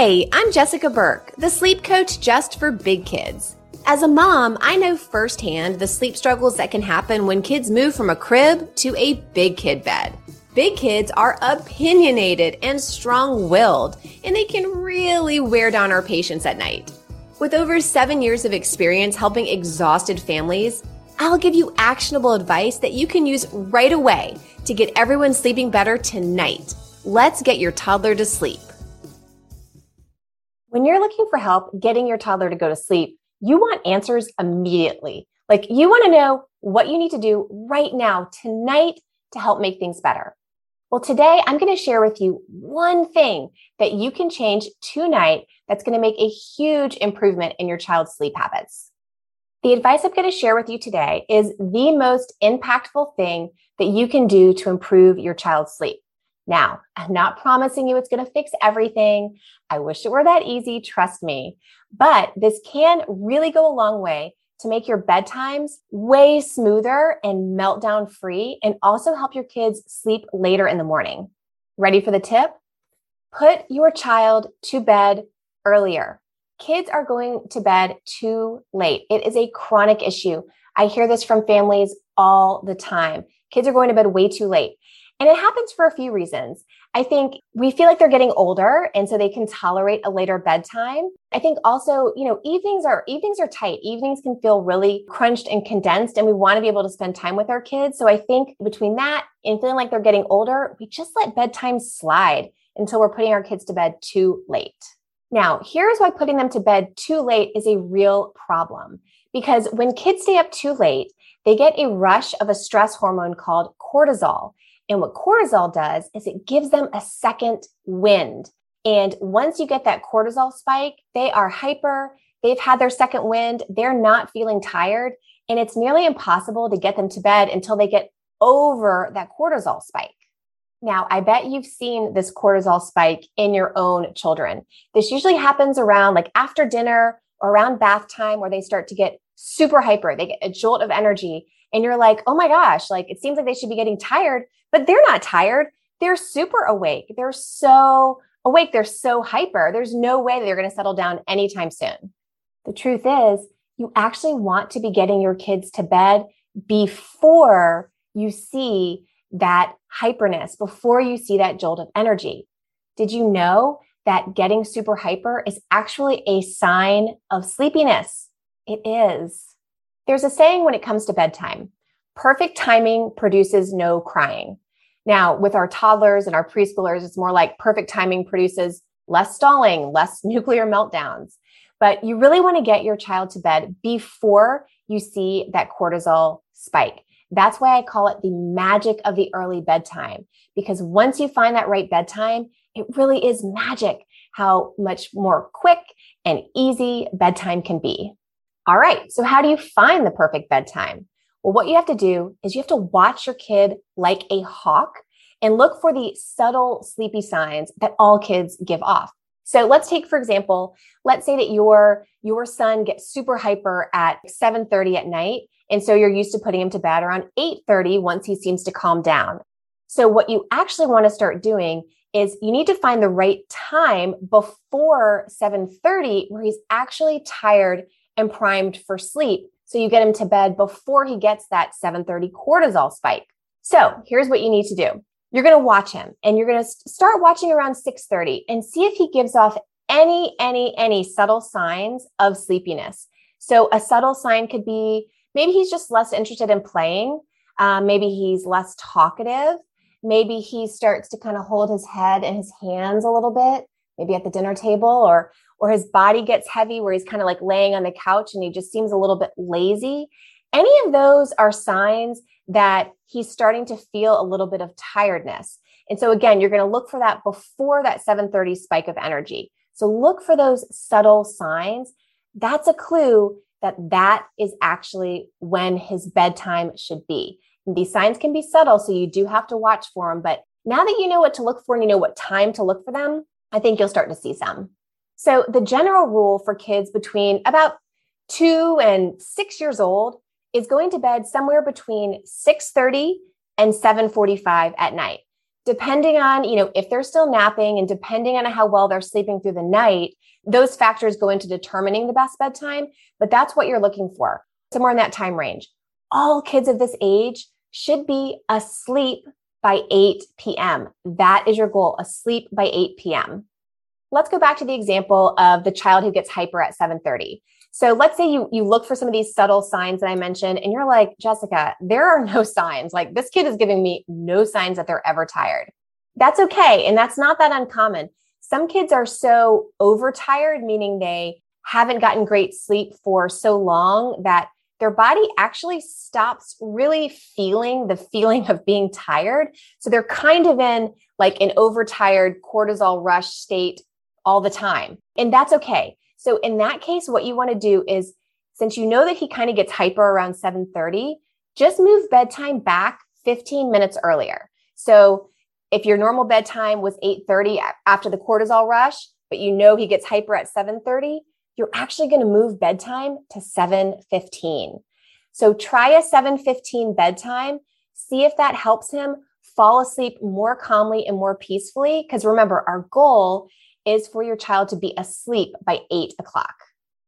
Hey, I'm Jessica Berk, the sleep coach just for big kids. As a mom, I know firsthand the sleep struggles that can happen when kids move from a crib to a big kid bed. Big kids are opinionated and strong willed, and they can really wear down our patience at night. With over seven years of experience helping exhausted families, I'll give you actionable advice that you can use right away to get everyone sleeping better tonight. Let's get your toddler to sleep. When you're looking for help getting your toddler to go to sleep, you want answers immediately. Like you want to know what you need to do right now, tonight, to help make things better. Well, today I'm going to share with you one thing that you can change tonight that's going to make a huge improvement in your child's sleep habits. The advice I'm going to share with you today is the most impactful thing that you can do to improve your child's sleep. Now, I'm not promising you it's going to fix everything. I wish it were that easy, trust me. But this can really go a long way to make your bedtimes way smoother and meltdown free and also help your kids sleep later in the morning. Ready for the tip? Put your child to bed earlier. Kids are going to bed too late. It is a chronic issue. I hear this from families all the time. Kids are going to bed way too late. And it happens for a few reasons. I think we feel like they're getting older and so they can tolerate a later bedtime. I think also, you know, evenings are evenings are tight. Evenings can feel really crunched and condensed and we want to be able to spend time with our kids. So I think between that and feeling like they're getting older, we just let bedtime slide until we're putting our kids to bed too late. Now, here's why putting them to bed too late is a real problem. Because when kids stay up too late, they get a rush of a stress hormone called cortisol. And what cortisol does is it gives them a second wind. And once you get that cortisol spike, they are hyper, they've had their second wind, they're not feeling tired. And it's nearly impossible to get them to bed until they get over that cortisol spike. Now, I bet you've seen this cortisol spike in your own children. This usually happens around like after dinner around bath time where they start to get super hyper. They get a jolt of energy and you're like, oh my gosh, like it seems like they should be getting tired, but they're not tired. They're super awake. They're so awake. They're so hyper. There's no way they're going to settle down anytime soon. The truth is, you actually want to be getting your kids to bed before you see that hyperness, before you see that jolt of energy. Did you know that getting super hyper is actually a sign of sleepiness? It is. There's a saying when it comes to bedtime perfect timing produces no crying. Now, with our toddlers and our preschoolers, it's more like perfect timing produces less stalling, less nuclear meltdowns. But you really want to get your child to bed before you see that cortisol spike. That's why I call it the magic of the early bedtime, because once you find that right bedtime, it really is magic how much more quick and easy bedtime can be. All right. So how do you find the perfect bedtime? Well, what you have to do is you have to watch your kid like a hawk and look for the subtle sleepy signs that all kids give off. So let's take, for example, let's say that your, your son gets super hyper at 7.30 at night. And so you're used to putting him to bed around 8.30 once he seems to calm down. So what you actually want to start doing is you need to find the right time before 7.30 where he's actually tired and primed for sleep. So you get him to bed before he gets that 7:30 cortisol spike. So here's what you need to do. You're going to watch him and you're going to start watching around 6:30 and see if he gives off any any any subtle signs of sleepiness. So a subtle sign could be maybe he's just less interested in playing. Um, maybe he's less talkative. Maybe he starts to kind of hold his head and his hands a little bit, maybe at the dinner table, or or his body gets heavy where he's kind of like laying on the couch and he just seems a little bit lazy. Any of those are signs that he's starting to feel a little bit of tiredness. And so again, you're going to look for that before that 7:30 spike of energy. So look for those subtle signs. That's a clue that that is actually when his bedtime should be. These signs can be subtle, so you do have to watch for them. But now that you know what to look for and you know what time to look for them, I think you'll start to see some. So the general rule for kids between about two and six years old is going to bed somewhere between 6.30 and 7.45 at night. depending on, you know, if they're still napping and depending on how well they're sleeping through the night, those factors go into determining the best bedtime, but that's what you're looking for, somewhere in that time range. All kids of this age should be asleep by 8 p.m. That is your goal, asleep by 8 p.m. Let's go back to the example of the child who gets hyper at 7:30. So let's say you you look for some of these subtle signs that I mentioned and you're like, "Jessica, there are no signs. Like this kid is giving me no signs that they're ever tired." That's okay, and that's not that uncommon. Some kids are so overtired meaning they haven't gotten great sleep for so long that their body actually stops really feeling the feeling of being tired. So they're kind of in like an overtired cortisol rush state all the time. And that's okay. So in that case, what you want to do is since you know that he kind of gets hyper around 7:30, just move bedtime back 15 minutes earlier. So if your normal bedtime was 8:30 after the cortisol rush, but you know he gets hyper at 7:30, you're actually going to move bedtime to 7:15. So try a 7:15 bedtime, see if that helps him fall asleep more calmly and more peacefully because remember our goal is for your child to be asleep by eight o'clock.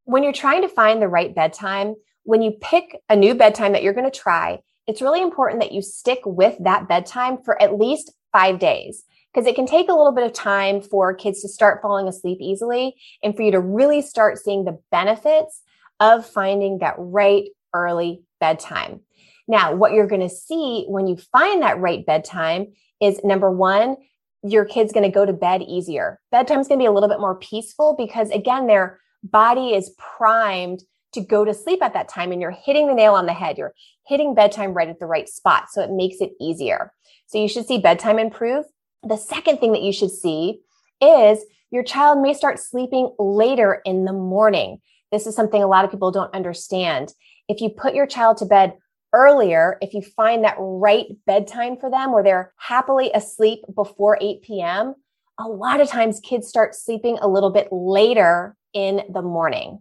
When you're trying to find the right bedtime, when you pick a new bedtime that you're going to try, it's really important that you stick with that bedtime for at least five days because it can take a little bit of time for kids to start falling asleep easily and for you to really start seeing the benefits of finding that right early bedtime. Now, what you're going to see when you find that right bedtime is number one, your kid's going to go to bed easier. Bedtime's going to be a little bit more peaceful because, again, their body is primed to go to sleep at that time and you're hitting the nail on the head. You're hitting bedtime right at the right spot. So it makes it easier. So you should see bedtime improve. The second thing that you should see is your child may start sleeping later in the morning. This is something a lot of people don't understand. If you put your child to bed earlier, if you find that right bedtime for them where they're happily asleep before 8 p.m., a lot of times kids start sleeping a little bit later in the morning.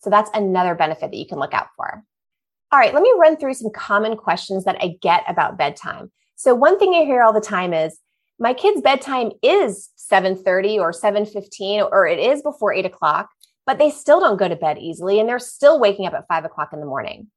So that's another benefit that you can look out for. All right, let me run through some common questions that I get about bedtime. So one thing I hear all the time is, my kid's bedtime is 7.30 or 7.15 or it is before 8 o'clock but they still don't go to bed easily and they're still waking up at 5 o'clock in the morning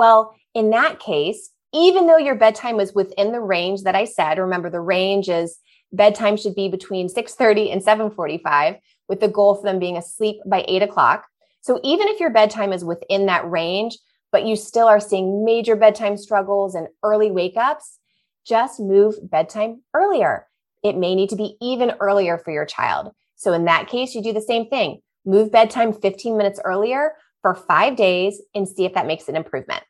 well, in that case, even though your bedtime was within the range that I said, remember the range is bedtime should be between 6:30 and 7:45, with the goal for them being asleep by 8 o'clock. So even if your bedtime is within that range, but you still are seeing major bedtime struggles and early wake ups, just move bedtime earlier. It may need to be even earlier for your child. So in that case, you do the same thing. Move bedtime 15 minutes earlier for five days and see if that makes an improvement.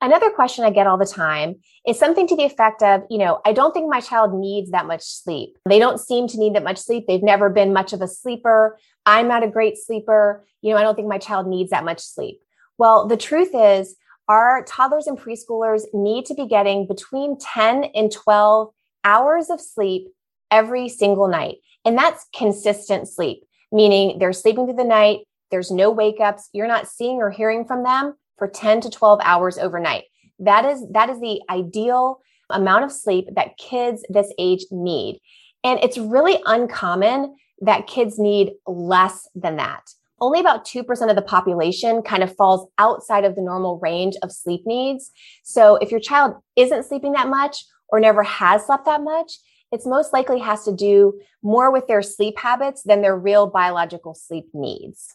Another question I get all the time is something to the effect of, you know, I don't think my child needs that much sleep. They don't seem to need that much sleep. They've never been much of a sleeper. I'm not a great sleeper. You know, I don't think my child needs that much sleep. Well, the truth is, our toddlers and preschoolers need to be getting between 10 and 12 hours of sleep every single night. And that's consistent sleep, meaning they're sleeping through the night, there's no wake ups. You're not seeing or hearing from them for 10 to 12 hours overnight. That is that is the ideal amount of sleep that kids this age need. And it's really uncommon that kids need less than that. Only about 2% of the population kind of falls outside of the normal range of sleep needs. So if your child isn't sleeping that much or never has slept that much, it's most likely has to do more with their sleep habits than their real biological sleep needs.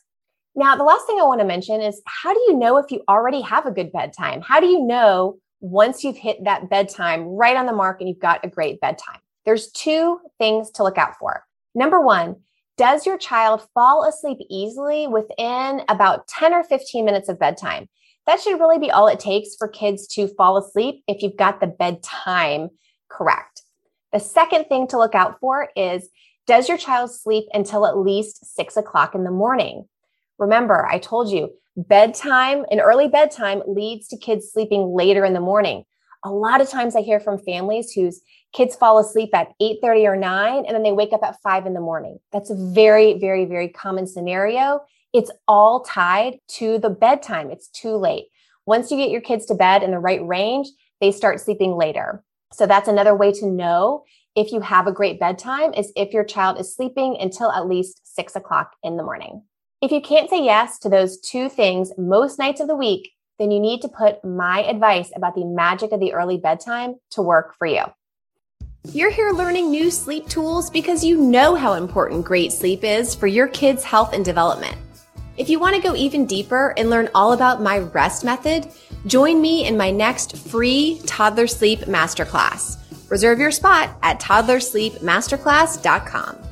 Now, the last thing I want to mention is how do you know if you already have a good bedtime? How do you know once you've hit that bedtime right on the mark and you've got a great bedtime? There's two things to look out for. Number one, does your child fall asleep easily within about 10 or 15 minutes of bedtime? That should really be all it takes for kids to fall asleep if you've got the bedtime correct. The second thing to look out for is does your child sleep until at least six o'clock in the morning? Remember, I told you bedtime, an early bedtime leads to kids sleeping later in the morning. A lot of times I hear from families whose kids fall asleep at 8:30 or 9 and then they wake up at 5 in the morning. That's a very very very common scenario. It's all tied to the bedtime. It's too late. Once you get your kids to bed in the right range, they start sleeping later. So that's another way to know if you have a great bedtime is if your child is sleeping until at least six o'clock in the morning. If you can't say yes to those two things most nights of the week, then you need to put my advice about the magic of the early bedtime to work for you. You're here learning new sleep tools because you know how important great sleep is for your kids' health and development. If you want to go even deeper and learn all about my rest method, join me in my next free toddler sleep masterclass. Reserve your spot at toddlersleepmasterclass.com.